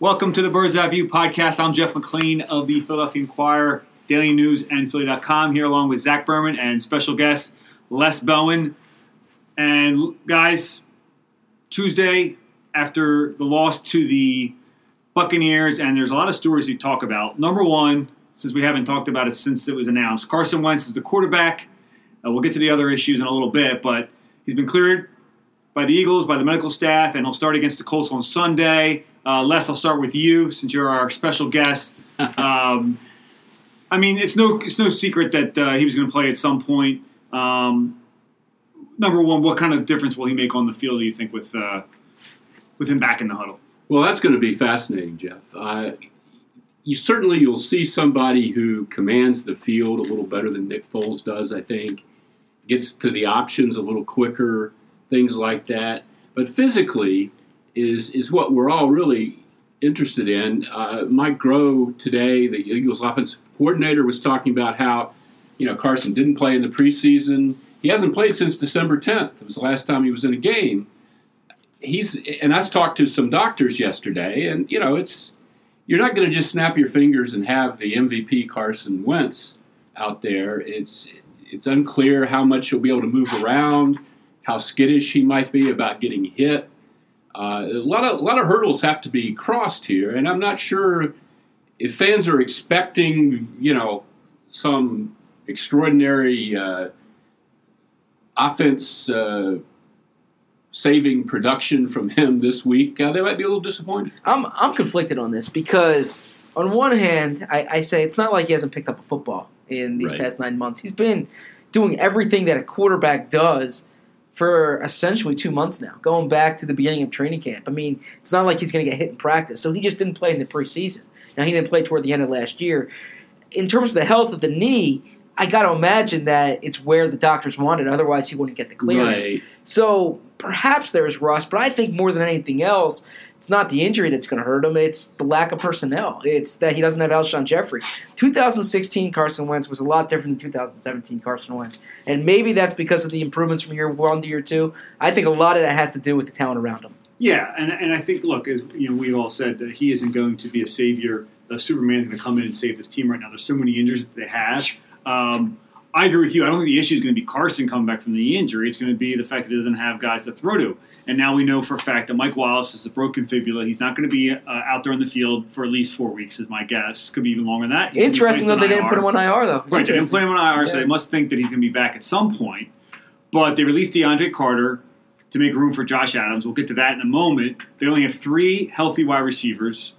Welcome to the Bird's Eye View podcast. I'm Jeff McLane of the Philadelphia Inquirer, Daily News, and Philly.com here along with Zach Berman and special guest Les Bowen. And guys, Tuesday after the loss to the Buccaneers, and there's a lot of stories to talk about. Number one, since we haven't talked about it since it was announced, Carson Wentz is the quarterback. Uh, we'll get to the other issues in a little bit, but he's been cleared by the Eagles, by the medical staff, and he'll start against the Colts on Sunday. Uh, Les, I'll start with you since you're our special guest. Um, I mean, it's no it's no secret that uh, he was going to play at some point. Um, number one, what kind of difference will he make on the field? Do you think with uh, with him back in the huddle? Well, that's going to be fascinating, Jeff. Uh, you certainly you'll see somebody who commands the field a little better than Nick Foles does. I think gets to the options a little quicker, things like that. But physically is is what we're all really interested in. Uh, Mike Groh today, the Eagles offensive coordinator, was talking about how you know Carson didn't play in the preseason. He hasn't played since December 10th. It was the last time he was in a game. He's and I talked to some doctors yesterday, and you know it's you're not going to just snap your fingers and have the MVP Carson Wentz out there. It's it's unclear how much he'll be able to move around, how skittish he might be about getting hit. Uh, a lot of a lot of hurdles have to be crossed here, and I'm not sure if fans are expecting you know some extraordinary uh, offense uh, saving production from him this week. Uh, they might be a little disappointed. I'm I'm conflicted on this because on one hand, I, I say it's not like he hasn't picked up a football in these Right. past nine months. He's been doing everything that a quarterback does for essentially two months now, going back to the beginning of training camp. I mean, it's not like he's going to get hit in practice, so he just didn't play in the preseason. Now he didn't play toward the end of last year. In terms of the health of the knee, I got to imagine that it's where the doctors wanted. Otherwise, he wouldn't get the clearance. Right. So perhaps there's rust, but I think more than anything else, it's not the injury that's going to hurt him. It's the lack of personnel. It's that he doesn't have Alshon Jeffery. 2016 Carson Wentz was a lot different than 2017 Carson Wentz, and maybe that's because of the improvements from year one to year two. I think a lot of that has to do with the talent around him. Yeah, and, and I think look, as you know, we've all said that he isn't going to be a savior. A Superman is going to come in and save this team right now. There's so many injuries that they have. Um, I agree with you. I don't think the issue is going to be Carson coming back from the injury. It's going to be the fact that he doesn't have guys to throw to. And now we know for a fact that Mike Wallace is a broken fibula. He's not going to be uh, out there on the field for at least four weeks, is my guess. Could be even longer than that. Interesting though, they didn't put him on IR though. Right, they didn't put him on IR, so they must think that he's going to be back at some point. But they released DeAndre Carter to make room for Josh Adams. We'll get to that in a moment. They only have three healthy wide receivers: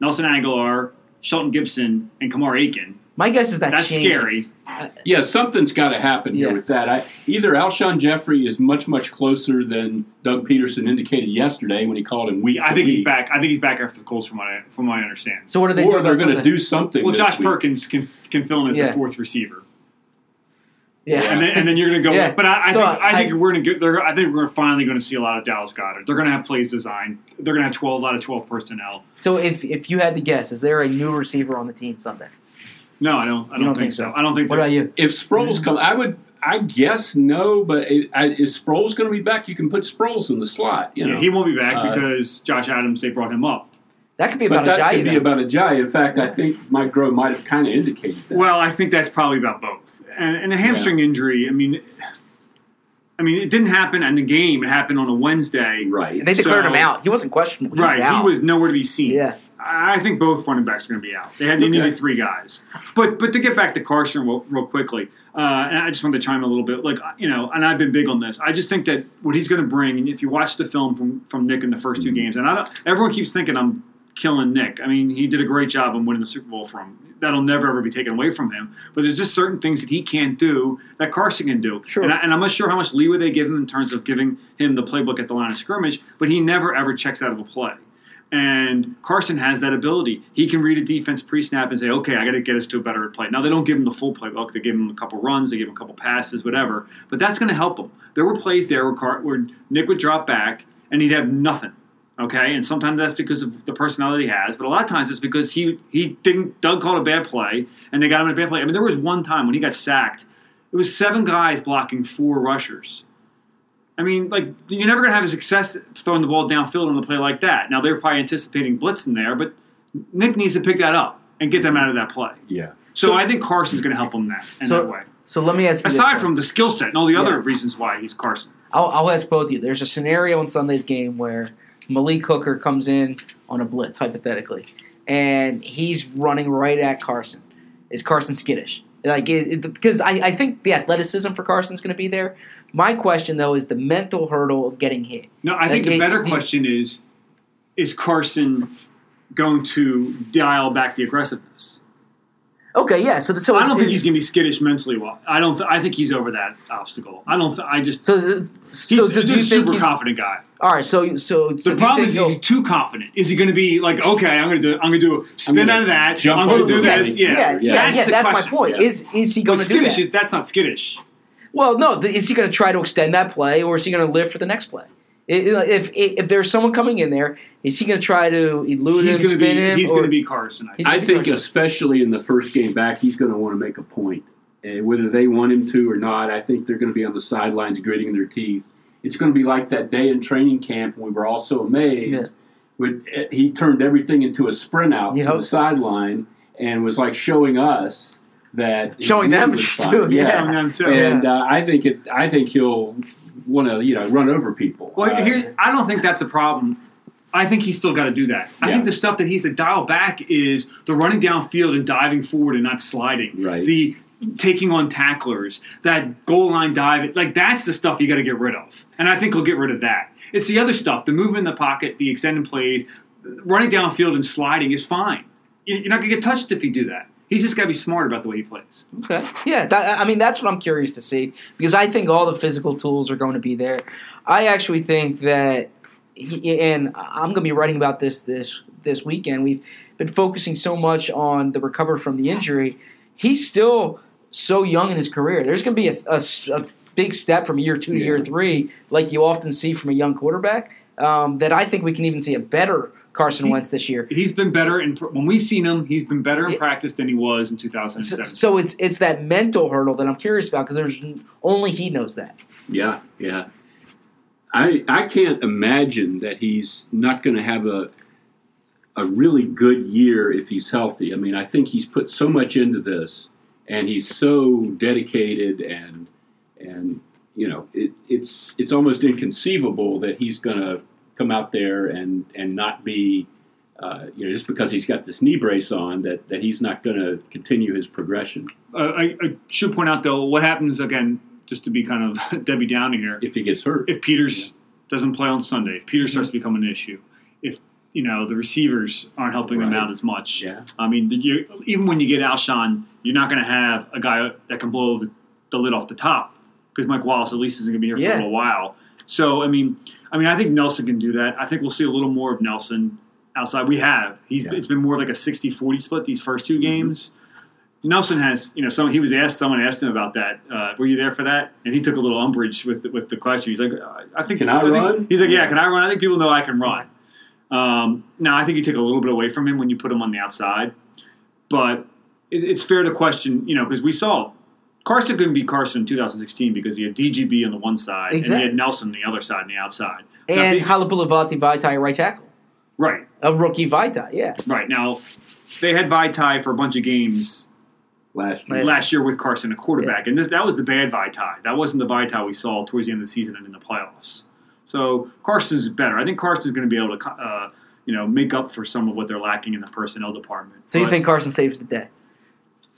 Nelson Agholor, Shelton Gibson, and Kamar Aiken. My guess is that That's changes. scary. Uh, Yeah, something's got to happen here Yeah. with that. I, either Alshon Jeffery is much, much closer than Doug Pederson indicated yesterday when he called him weak. I to think he's back. I think he's back after the Colts, from what I, from what I understand. so what are they Or doing? they're about going to do something. Well, Josh week. Perkins can can fill in as Yeah. a fourth receiver, Yeah. and then and then you're going to go. Yeah. But I, I So, think I, think I- we're going to get. I think we're finally going to see a lot of Dallas Goedert. They're going to have plays designed. They're going to have twelve a lot of twelve personnel. so if if you had to guess, is there a new receiver on the team Sunday? No, I don't. I don't, don't think, think so. so? I don't think. What about you? If Sproles come, I would. I guess no, but it, I, is Sproles going to be back? You can put Sproles in the slot. You know, Yeah, he won't be back Uh, because Josh Adams. They brought him up. That could be about but about that a could be Ajayi. about Ajayi. In fact, I think Mike Groh might have kind of indicated that. Well, I think that's probably about both. And, and a hamstring injury. I mean, I mean, it didn't happen in the game. It happened on a Wednesday. right. They declared So- him out. He wasn't questionable. He Right, was out. he was nowhere to be seen. Yeah. I think both running backs are going to be out. They had they Okay. needed three guys. But but to get back to Carson real, real quickly, uh, and I just wanted to chime in a little bit. Like you know, and I've been big on this. I just think that what he's going to bring, and if you watch the film from, from Nick in the first two games, and I don't, everyone keeps thinking I'm killing Nick. I mean, he did a great job in winning the Super Bowl for him. That'll never ever be taken away from him. But there's just certain things that he can't do that Carson can do. Sure. And, I, and I'm not sure how much leeway they give him in terms of giving him the playbook at the line of scrimmage, but he never ever checks out of a play. And Carson has that ability. He can read a defense pre-snap and say, "Okay, I got to get us to a better play." Now they don't give him the full playbook. They give him a couple runs, they give him a couple passes, whatever. But that's going to help him. There were plays there where, Car- where Nick would drop back and he'd have nothing. Okay, and sometimes that's because of the personality he has, but a lot of times it's because he he didn't. Doug called a bad play, and they got him in a bad play. I mean, there was one time when he got sacked. It was seven guys blocking four rushers. I mean, like you're never going to have a success throwing the ball downfield on a play like that. Now they're probably anticipating blitz in there, but Nick needs to pick that up and get them out of that play. Yeah. So, I think Carson's going to help him that in So- that way. So let me ask you. Aside from the skill set and all the other Yeah. reasons why he's Carson. I'll, I'll ask both of you. There's a scenario in Sunday's game where Malik Hooker comes in on a blitz, hypothetically, and he's running right at Carson. Is Carson skittish? Like, because I, I think the athleticism for Carson's going to be there. My question though is the mental hurdle of getting hit. No, I think Like, the better question is: Is Carson going to dial back the aggressiveness? Okay, yeah. So, the, so I don't think he's going to be skittish mentally. Well, I don't. Th- I think he's over that obstacle. I don't. Th- I just. So, the- He's so do just a super he's, confident guy. All right? So, so, so The do problem think is he's too confident. Is he going to be like, okay, I'm going to do, I'm going to do a spin gonna out of that. jump I'm going to do this. Yeah, yeah, yeah, yeah. That's yeah, the that's question. my point. Yeah. Is is he going But to do skittish that? is that's not skittish. Well, no. th- Is he going to try to extend that play, or is he going to live for the next play? I- I- If if, if there's someone coming in there, is he going to try to elude He's him, going to spin be. him? He's going to be Carson. I think. I think, Carson. especially in the first game back, he's going to want to make a point. Uh, whether they want him to or not, I think they're going to be on the sidelines gritting their teeth. It's going to be like that day in training camp when we were all so amazed. Yeah. When uh, he turned everything into a sprint out You to hope the sideline and was like showing us that Showing them too, fine. yeah. Showing them too. And uh, I think it. I think he'll want to you know run over people. Well, Uh, here, I don't think that's a problem. I think he's still got to do that. I think the stuff that he's to dial back is the running downfield and diving forward and not sliding. Right. The taking on tacklers, that goal line dive, like that's the stuff you got to get rid of. And I think he'll get rid of that. It's the other stuff, the movement in the pocket, the extended plays, running downfield and sliding is fine. You- You're not going to get touched if you do that. He's just got to be smart about the way he plays. Okay. Yeah, that, I mean that's what I'm curious to see because I think all the physical tools are going to be there. I actually think that, he, and I'm going to be writing about this this this weekend. We've been focusing so much on the recover from the injury. He's still so young in his career. There's going to be a a big step from year two to year three, like you often see from a young quarterback. Um, that I think we can even see a better Carson He- Wentz this year. He's been better in when we've seen him. He's been better in Yeah. practice than he was in So, 2007. so it's it's that mental hurdle that I'm curious about because there's only he knows that. Yeah, yeah. I I can't imagine that he's not going to have a a really good year if he's healthy. I mean, I think he's put so much into this, and he's so dedicated, and and you know, it, it's it's almost inconceivable that he's going to come out there and and not be. Uh, you know, just because he's got this knee brace on, that, that he's not going to continue his progression Uh, I, I should point out though, what happens again, just to be kind of Debbie Downer here, if he gets hurt. if Peters doesn't play on Sunday, if Peters starts to become an issue, if you know the receivers aren't helping them out as much. yeah, I mean, you, even when you get Alshon, you're not going to have a guy that can blow the, the lid off the top because Mike Wallace at least isn't going to be here for a little while. So I mean, I mean, I think Nelson can do that. I think we'll see a little more of Nelson outside. We have. He's Yeah. Mm-hmm. it's been more like a 60-40 split these first two games. Nelson has, you know, some he was asked. Someone asked him about that. Uh, were you there for that? And he took a little umbrage with the, with the question. He's like, I think. Can I think- run? He's like, yeah, can I run? I think people know I can run. Um, now I think you take a little bit away from him when you put him on the outside, but it, it's fair to question, you know, because we saw Carson couldn't be Carson in 2016 because he had DGB on the one side and he had Nelson on the other side on the outside. And be- Halapoulivaati Vaitai right tackle. right, A rookie Vaitai, yeah. right. Now they had Vaitai for a bunch of games last year. Last year with Carson, a quarterback, and this, that was the bad Vaitai. That wasn't the Vaitai we saw towards the end of the season and in the playoffs. So Carson's better. I think Carson's going to be able to, uh, you know, make up for some of what they're lacking in the personnel department. So you think Carson saves the day?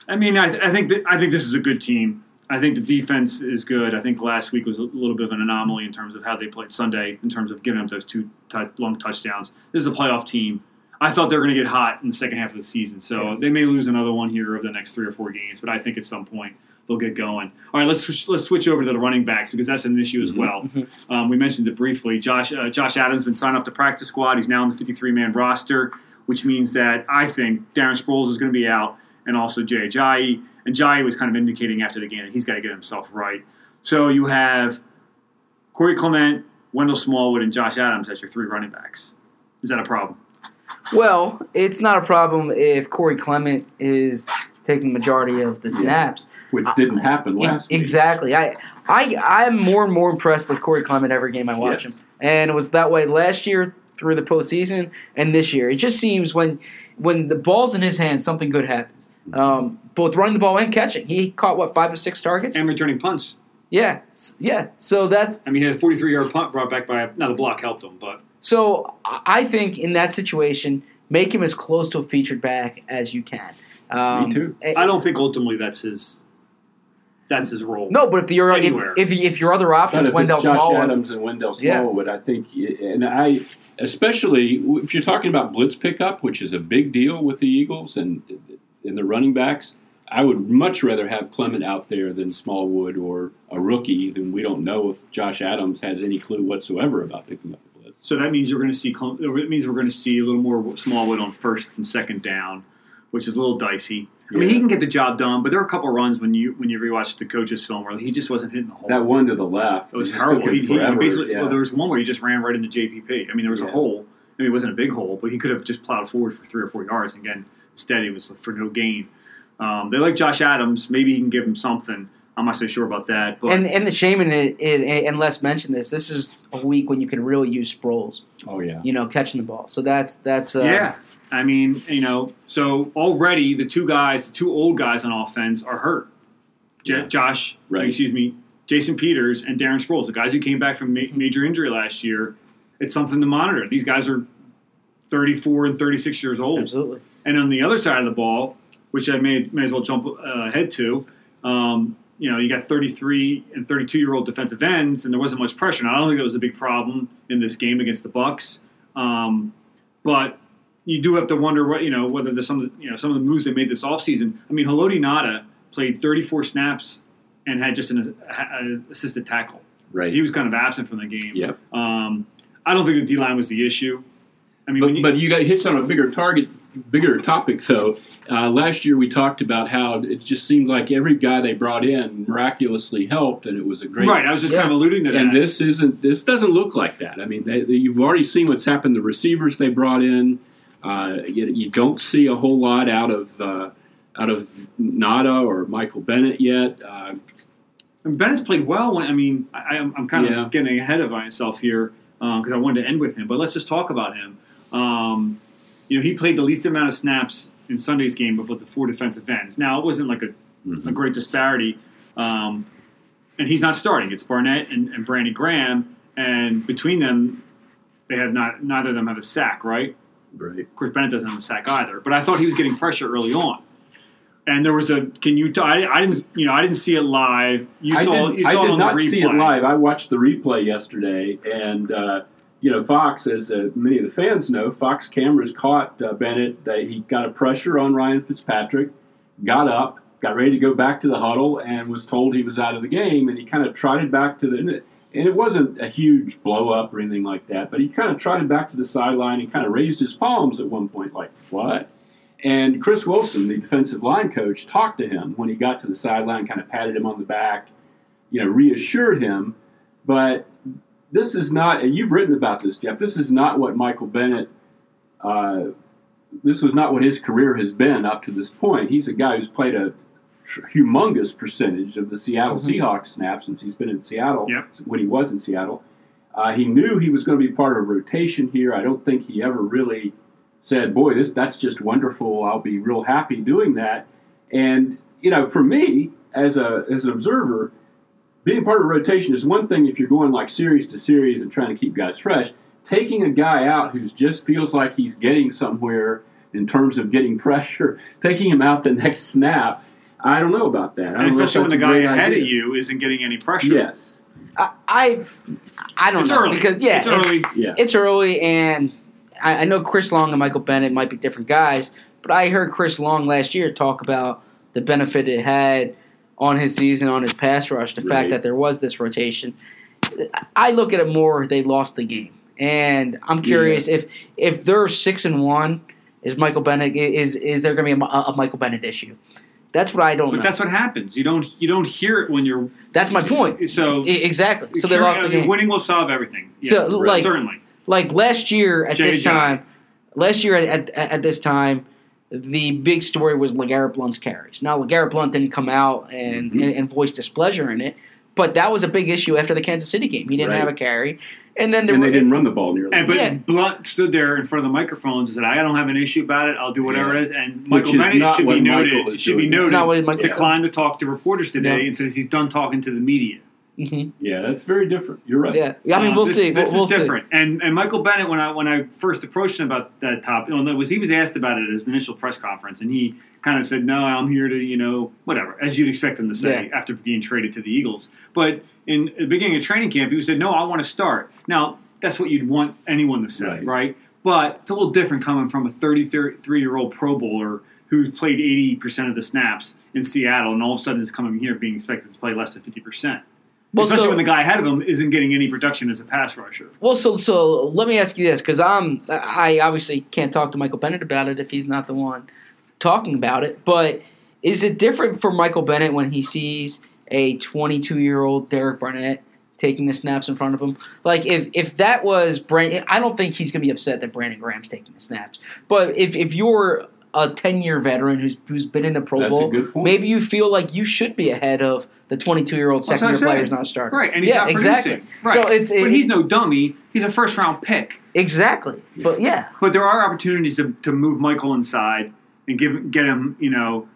I mean, I, I think that, I think this is a good team. I think the defense is good. I think last week was a little bit of an anomaly in terms of how they played Sunday, in terms of giving up those two t- long touchdowns. This is a playoff team. I thought they were going to get hot in the second half of the season, so they may lose another one here over the next three or four games. But I think at some point they'll get going. All right, let's switch, let's switch over to the running backs because that's an issue as Mhm. well. Um, we mentioned it briefly. Josh uh, Josh Adams has been signed up to practice squad. He's now in the 53 man roster, which means that I think Darren Sproles is going to be out, and also Jay Ajayi. And Jai was kind of indicating after the game that he's got to get himself right. So you have Corey Clement, Wendell Smallwood, and Josh Adams as your three running backs. Is that a problem? Well, it's not a problem if Corey Clement is taking the majority of the snaps. Which didn't happen last week. Exactly. I I I'm more and more impressed with Corey Clement every game I watch him, and it was that way last year through the postseason and this year. It just seems when when the ball's in his hands, something good happens. Um, both running the ball and catching. He caught what five or six targets. and returning punts. Yeah, yeah. So that's I mean, he had a 43 yard punt brought back by not a block helped him, but so I I think in that situation, make him as close to a featured back as you can. Um, Me too. eh, I don't think ultimately that's his that's his role. No, but if your if, Anywhere. if if your other options, if Wendell it's Josh Smallwood, Adams and Wendell Yeah. Smallwood, I think, and I, especially if you're talking about blitz pickup, which is a big deal with the Eagles and in the running backs, I would much rather have Clement out there than Smallwood or a rookie. Then we don't know if Josh Adams has any clue whatsoever about picking up the blitz. So that means you're going to see. It means we're going to see a little more Smallwood on first and second down, which is a little dicey. I mean, he can get the job done, but there were a couple runs when you when you rewatch the coach's film where he just wasn't hitting the hole. That one to the left it was it just horrible. He, he forever, basically yeah. well, there was one where he just ran right into JPP. I mean, there was a hole. I mean, it wasn't a big hole, but he could have just plowed forward for three or four yards. And again, instead, it was for no gain. Um, they like Josh Adams. Maybe he can give him something. I'm not so sure about that. But and and the shame in it, it, and Les mentioned this. This is a week when you can really use Sproles. oh yeah, You know, catching the ball. So that's that's uh, Yeah. I mean, you know, so already the two guys, the two old guys on offense are hurt. J- Yeah. Josh, Right. excuse me, Jason Peters and Darren Sproles, the guys who came back from ma- major injury last year. It's something to monitor. These guys are 34 and 36 years old. absolutely. And on the other side of the ball, which I may, may as well jump uh, ahead to, um, you know, you got 33 and 32 year old defensive ends, and there wasn't much pressure. Now, I don't think it was a big problem in this game against the Bucks, um, but you do have to wonder what you know whether there's some of the, you know some of the moves they made this offseason. I mean, Haloti Ngata played 34 snaps and had just an uh, assisted tackle. right. He was kind of absent from the game. Yep. Um, I don't think the D line was the issue. I mean, But, when you, but you got hits on a bigger target, bigger topic though. Uh, last year we talked about how it just seemed like every guy they brought in miraculously helped, and it was a great. right, I was just Yeah. kind of alluding to that. And this isn't. This doesn't look like that. I mean, they, they- you've already seen what's happened. The receivers they brought in. Uh, you, you don't see a whole lot out of uh, out of Ngata or Michael Bennett yet. Uh, And Bennett's played well. When I mean, I, I'm, I'm kind Yeah. of getting ahead of myself here because I wanted to end with him. But let's just talk about him. Um, you know, he played the least amount of snaps in Sunday's game of the four defensive ends. Now, it wasn't like a, a great disparity, um, and he's not starting. It's Barnett and, and Brandon Graham, and between them, they have not. Neither of them have a sack, right? Right. Of course, Bennett doesn't have a sack either. But I thought he was getting pressure early on. And there was a. Can you? T- I, I didn't. You know, I didn't see it live. You I saw. did, you I did it on not the replay. see it live. I watched the replay yesterday, and uh, you know, Fox, as uh, many of the fans know, Fox cameras caught uh, Bennett. He got a pressure on Ryan Fitzpatrick, got up, got ready to go back to the huddle, and was told he was out of the game. And he kind of trotted back to the. And it wasn't a huge blow up or anything like that, but he kind of trotted back to the sideline and kind of raised his palms at one point, like, what? And Chris Wilson, the defensive line coach, talked to him when he got to the sideline, kind of patted him on the back, you know, reassured him. But this is not, and you've written about this, Jeff, this is not what Michael Bennett, uh, this was not what his career has been up to this point. He's a guy who's played a humongous percentage of the Seattle Mhm. Seahawks snaps since he's been in Seattle, Yep. when he was in Seattle. Uh, he knew he was going to be part of a rotation here. I don't think he ever really said, "Boy, this that's just wonderful. I'll be real happy doing that." And you know, for me as a as an observer, being part of a rotation is one thing if you're going like series to series and trying to keep guys fresh. Taking a guy out who just feels like he's getting somewhere in terms of getting pressure, taking him out the next snap, I don't know about that. I And don't know if especially when the guy ahead idea. of you isn't getting any pressure. Yes. I I've, I don't It's know early. because yeah, it's early. Yeah. it's early, and I, I know Chris Long and Michael Bennett might be different guys, but I heard Chris Long last year talk about the benefit it had on his season, on his pass rush, the Right. fact that there was this rotation. I look at it more; they lost the game, and I'm curious if if they're six and one, is Michael Bennett is is there going to be a, a Michael Bennett issue? That's what I don't But know. that's what happens. You don't. You don't hear it when you're. That's my point. So. Exactly. So they lost the game. Winning will solve everything. Yeah, So, like- certainly. like last year at Jay this time, last year at, at, at this time, the big story was LeGarrette Blunt's carries. Now, LeGarrette Blunt didn't come out and, Mhm. and, and voice displeasure in it, but that was a big issue after the Kansas City game. He didn't Right. have a carry. And then there and they didn't run the ball nearly. And but Yeah. Blunt stood there in front of the microphones and said, "I don't have an issue about it. I'll do whatever Yeah. it is." And Michael is Bennett should be noted. Michael is Should be noted. not what Michael- declined to talk to reporters today Yeah. and says he's done talking to the media. Mhm. yeah, that's very different. You're right. Yeah. yeah, I mean, Uh, we'll this, see. This we'll, is we'll different. And and Michael Bennett, when I when I first approached him about that topic, well, was he was asked about it at his initial press conference, and he kind of said, "No, I'm here to you know whatever," as you'd expect him to say Yeah. after being traded to the Eagles. But in the beginning of training camp, he said, "No, I want to start." Now that's what you'd want anyone to say, Right. right? But it's a little different coming from a 33 year old Pro Bowler who played 80 percent of the snaps in Seattle, and all of a sudden is coming here being expected to play less than 50 percent. Well, Especially so- when the guy ahead of him isn't getting any production as a pass rusher. Well, so so let me ask you this because I'm I obviously can't talk to Michael Bennett about it if he's not the one talking about it. But is it different for Michael Bennett when he sees a 22 year old Derek Barnett taking the snaps in front of him? Like if if that was Brandon, I don't think he's gonna be upset that Brandon Graham's taking the snaps. But if if you're a 10 year veteran who's who's been in the Pro That's a Bowl, good point. maybe you feel like you should be ahead of the 22 year old That's second what I year said. player who's not starting. Right, and he's yeah, not exactly. producing. Right. So it's but he's no dummy. He's a first round pick. Exactly. But yeah. But there are opportunities to, to move Michael inside and give get him, you know,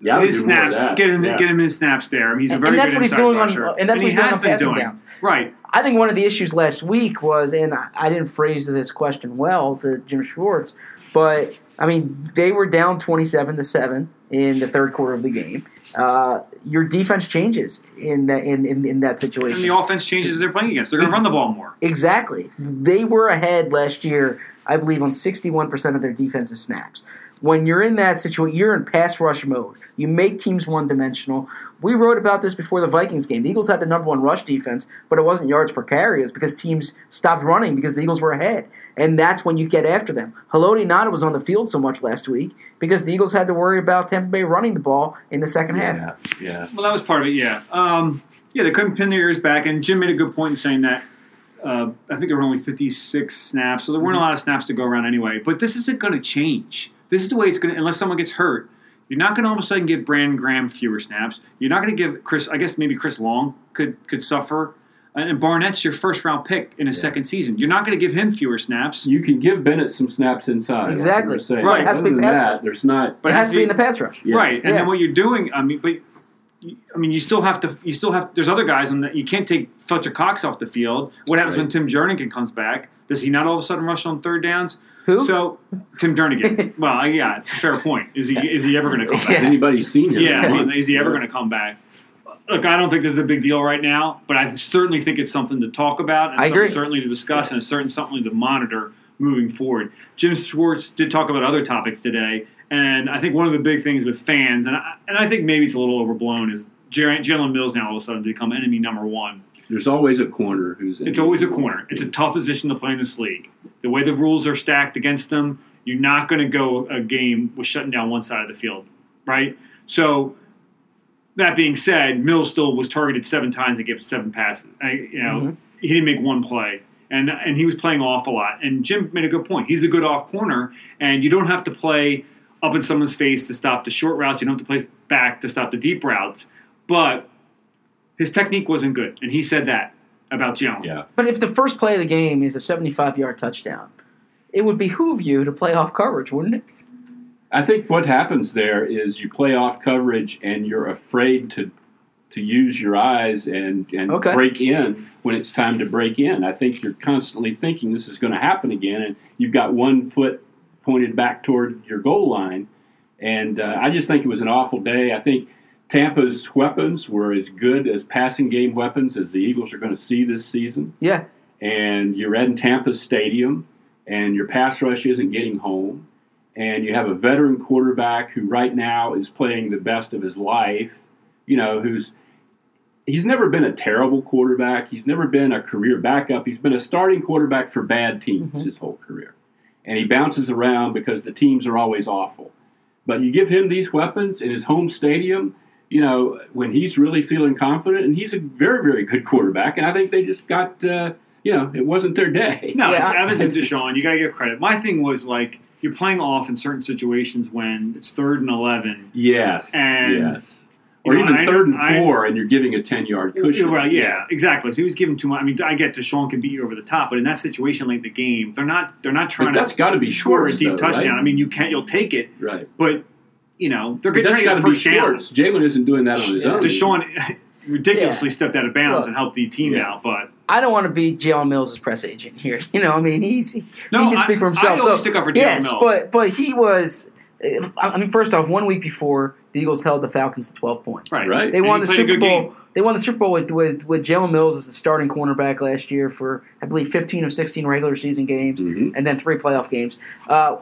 Yeah, his do more of snaps, get him Yeah. get him his snaps there. I mean, he's a very and that's good what he's inside doing on- and that's what he he's doing has on been passing doing. downs. Right. I think one of the issues last week was, and I, I didn't phrase this question well to Jim Schwartz, but I mean they were down twenty-seven to seven in the third quarter of the game. Uh, your defense changes in that in, in, in that And situation. the offense changes they're playing against. They're going to run the ball more. Exactly. They were ahead last year, I believe, on 61% of their defensive snaps. When you're in that situation, you're in pass rush mode. You make teams one dimensional. We wrote about this before the Vikings game. The Eagles had the number one rush defense, but it wasn't yards per carry. It's because teams stopped running because the Eagles were ahead. And that's when you get after them. Haloti Ngata was on the field so much last week because the Eagles had to worry about Tampa Bay running the ball in the second half. Yeah, yeah. Well, that was part of it. Yeah. Um, yeah, they couldn't pin their ears back, and Jim made a good point in saying that. Uh, I think there were only 56 snaps, so there weren't a lot of snaps to go around anyway. But this isn't going to change. This is the way it's going to, unless someone gets hurt. You're not going to all of a sudden give Brandon Graham fewer snaps. You're not going to give Chris. I guess maybe Chris Long could could suffer. And Barnett's your first round pick in his second season. You're not going to give him fewer snaps. You can give Bennett some snaps inside. like Exactly. you were. Right. It has to Other be than pass that, rush. there's not. But it has to be in the pass rush. Yeah. Right, and Yeah. then what you're doing, I mean, but I mean, you still have to. You still have. There's other guys on that. You can't take Fletcher Cox off the field. What happens Right. when Tim Jernigan comes back? Does he not all of a sudden rush on third downs? Who? So Tim Jernigan. well, yeah, it's a fair point. Is he is he ever going to come back? Yeah. anybody seen him? Yeah, I mean, is he ever going to come back? Look, I don't think this is a big deal right now, but I certainly think it's something to talk about and I something agree. certainly to discuss and certainly something to monitor moving forward. Jim Schwartz did talk about other topics today, and I think one of the big things with fans, and I, and I think maybe it's a little overblown, is Jar- Jalen Mills now all of a sudden become enemy number one. There's always a corner who's. It's always a corner. It's a tough position to play in this league. The way the rules are stacked against them, you're not going to go a game with shutting down one side of the field, right? So, that being said, Mills still was targeted seven times and gave seven passes. I, you know, Mhm. he didn't make one play, and and he was playing off a lot. And Jim made a good point. He's a good off corner, and you don't have to play up in someone's face to stop the short routes. You don't have to play back to stop the deep routes, but his technique wasn't good, and he said that about Jalen. Yeah. But if the first play of the game is a 75 yard touchdown, it would behoove you to play off coverage, wouldn't it? I think what happens there is you play off coverage and you're afraid to to use your eyes and, and Okay. break in when it's time to break in. I think you're constantly thinking this is going to happen again, and you've got one foot pointed back toward your goal line. And uh, I just think it was an awful day. I think Tampa's weapons were as good as passing game weapons as the Eagles are going to see this season Yeah. and you're in Tampa Stadium, and your pass rush isn't getting home, and you have a veteran quarterback who right now is playing the best of his life, you know, who's he's never been a terrible quarterback. He's never been a career backup. He's been a starting quarterback for bad teams Mhm. his whole career. And he bounces around because the teams are always awful. But you give him these weapons in his home stadium, you know, when he's really feeling confident, and he's a very, very good quarterback. And I think they just got, uh, you know, it wasn't their day. No, Yeah, it's I- Evans and DeSean. You got to give credit. My thing was like you're playing off in certain situations when it's third and eleven. Yes. And, yes. Or know, even I- third and I- four, and you're giving a ten yard cushion. Well, yeah, exactly. So he was giving too much. I mean, I get DeSean can beat you over the top, but in that situation late in the game, they're not. They're not trying But that's to got to be score a deep though, touchdown. Right? I mean, you can't. You'll take it, right. but you know they're But trying that's to got get to the be first down. Jalen isn't doing that on his own. DeSean ridiculously Yeah. stepped out of bounds Look. and helped the team Yeah. out, but I don't want to be Jalen Mills' press agent here. You know, I mean, he's he can speak for himself. I always so, stick up for Jalen yes, Mills. but but he was. I mean, first off, one week before the Eagles held the Falcons to twelve points. right, Right. They And won the Super Bowl. game. They won the Super Bowl with with, with Jalen Mills as the starting cornerback last year for I believe fifteen of sixteen regular season games Mhm. and then three playoff games. Uh,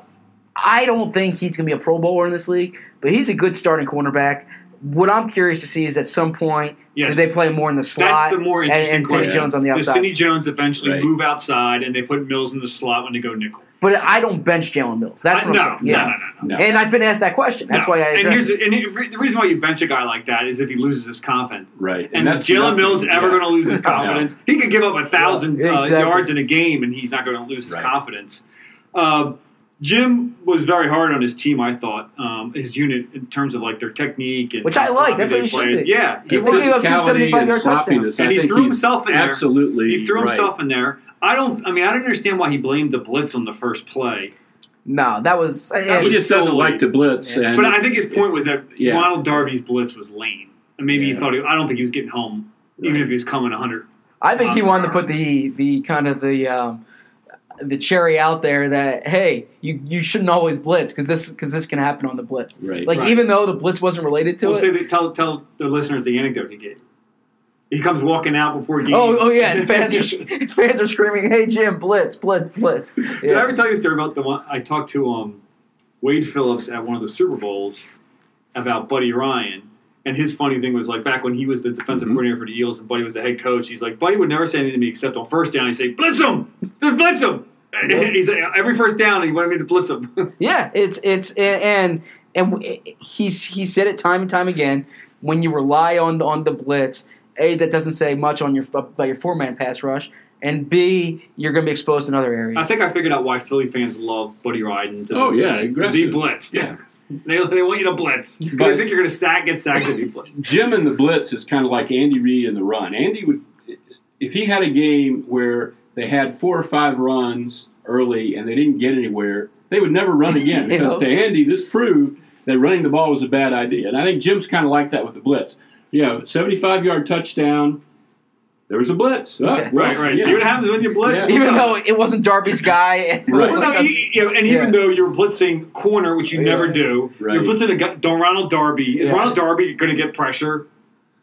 I don't think he's going to be a Pro Bowler in this league, but he's a good starting cornerback. What I'm curious to see is at some point Yes. do they play more in the slot That's the more and, interesting and Sidney. Jones on the Does outside. Sidney Jones eventually Right. move outside and they put Mills in the slot when they go nickel? But I don't bench Jalen Mills. That's I- what no, I'm saying. no, Yeah. no, no, no. No. And I've been asked that question. That's No. why I And here's it. the, and it- the reason why you bench a guy like that is if he loses his confidence. Right. And, is Jalen nothing- Mills ever yeah. going to lose his No. confidence? He could give up a thousand Yeah, uh, yards in a game, and he's not going to lose his Right. confidence. Uh, Jim was very hard on his team. I thought um, his unit in terms of like their technique and Which I like. That's they what he should be. Yeah, he The They was. gave up 75 and yard sloppiness. And he threw himself in there. Absolutely. He threw right. himself in there. I don't. I mean, I don't understand why he blamed the blitz on the first play. No, that was. That He and- was just doesn't solely- like to blitz. Yeah. And But I think his point was that Yeah. Ronald Darby's blitz was lame, and maybe he thought he, I don't think he was getting home, even if he was coming 100. I think he wanted to put the the kind of the um, the cherry out there that hey, you you shouldn't always blitz because this because this can happen on the blitz. Right. Like Right. even though the blitz wasn't related to We'll it. say that tell tell the listeners the anecdote he gave. He comes walking out before games. Oh, oh yeah, and fans are fans are screaming, "Hey Jim, blitz, blitz, blitz!" Did I ever tell you a story about the one I talked to um, Wade Phillips at one of the Super Bowls about Buddy Ryan? And his funny thing was like back when he was the defensive Mhm. coordinator for the Eagles and Buddy was the head coach. He's like Buddy would never say anything to me except on first down he'd say blitz him, just blitz him. And he's every first down he wanted me to blitz him. Yeah, it's it's and and he's he said it time and time again. When you rely on on the blitz, a that doesn't say much on your about your four man pass rush, and b you're going to be exposed in other areas. I think I figured out why Philly fans love Buddy Ryan. to Oh, yeah, day. 'Cause he blitzed. Yeah. They, they want you to blitz. They But- think you're going to sack, get sacked if you blitz. Jim in the blitz is kind of like Andy Reid in the run. Andy would, if he had a game where they had four or five runs early and they didn't get anywhere, they would never run again because to Andy this proved that running the ball was a bad idea. And I think Jim's kind of like that with the blitz. You know, seventy-five yard touchdown. There was a blitz. Oh, Yeah. Right, right. yeah. See what happens when you blitz? Yeah. even though it wasn't Darby's guy, and Right. Well, like no, a- you- you know, and even Yeah. though you're blitzing corner, which you Yeah. never do, Right. you're blitzing a guy, Don Ronald Darby. Is Yeah. Ronald Darby going to get pressure?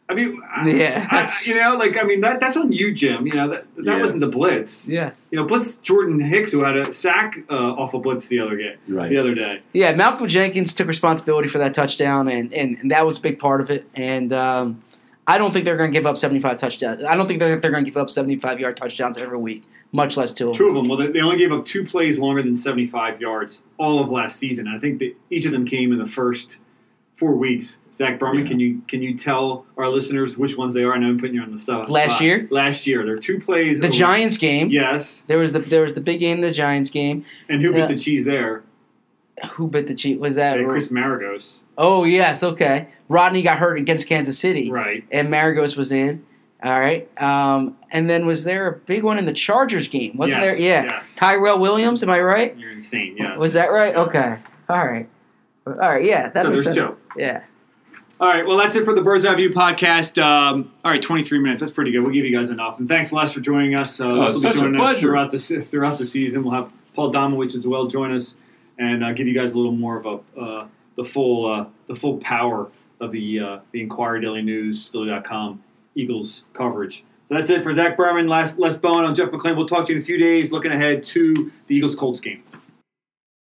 I mean, I- Yeah. I- you know, like I mean, that that's on you, Jim. You know, that that Yeah. wasn't the blitz. yeah, You know, blitz Jordan Hicks, who had a sack uh, off a blitz the other day, Right. the other day. yeah. Malcolm Jenkins took responsibility for that touchdown, and and, and that was a big part of it. And um, I don't think they're going to give up 75 touchdowns. I don't think they're, they're going to give up 75 yard touchdowns every week, much less two. of Two of them. Well, they, only gave up two plays longer than 75 yards all of last season. I think that each of them came in the first four weeks. Zach Berman, Yeah. can you can you tell our listeners which ones they are? I know I'm putting you on the stuff. Last spot. year? Last year, there are two plays. The over- Giants game. Yes, There was the there was the big game, the Giants game. and who bit Yeah. the cheese there? Who bit the cheat? Was that? Uh, Chris Maragos. Oh yes, okay. Rodney got hurt against Kansas City, Right. and Maragos was in. All right, um, and then was there a big one in the Chargers game? Wasn't Yes, there? Yeah, yes. Tyrell Williams. Am I right? You're insane. Yes. Was that right? Okay. All right. All right. Yeah. That so makes there's sense. two. Yeah. All right, well, that's it for the Bird's Eye View podcast. Um, all right, 23 minutes. That's pretty good. We'll give you guys enough. And thanks, Les, for joining us. Uh, Les it's will be such a joining us pleasure. throughout the, throughout the season. We'll have Paul Domowitch as well join us and uh, give you guys a little more of a uh, the full uh, the full power of the uh, the Inquirer Daily News, Philly.com, Eagles coverage. So that's it for Zach Berman, Les, Les Bowen. I'm Jeff McLane. We'll talk to you in a few days looking ahead to the Eagles Colts game.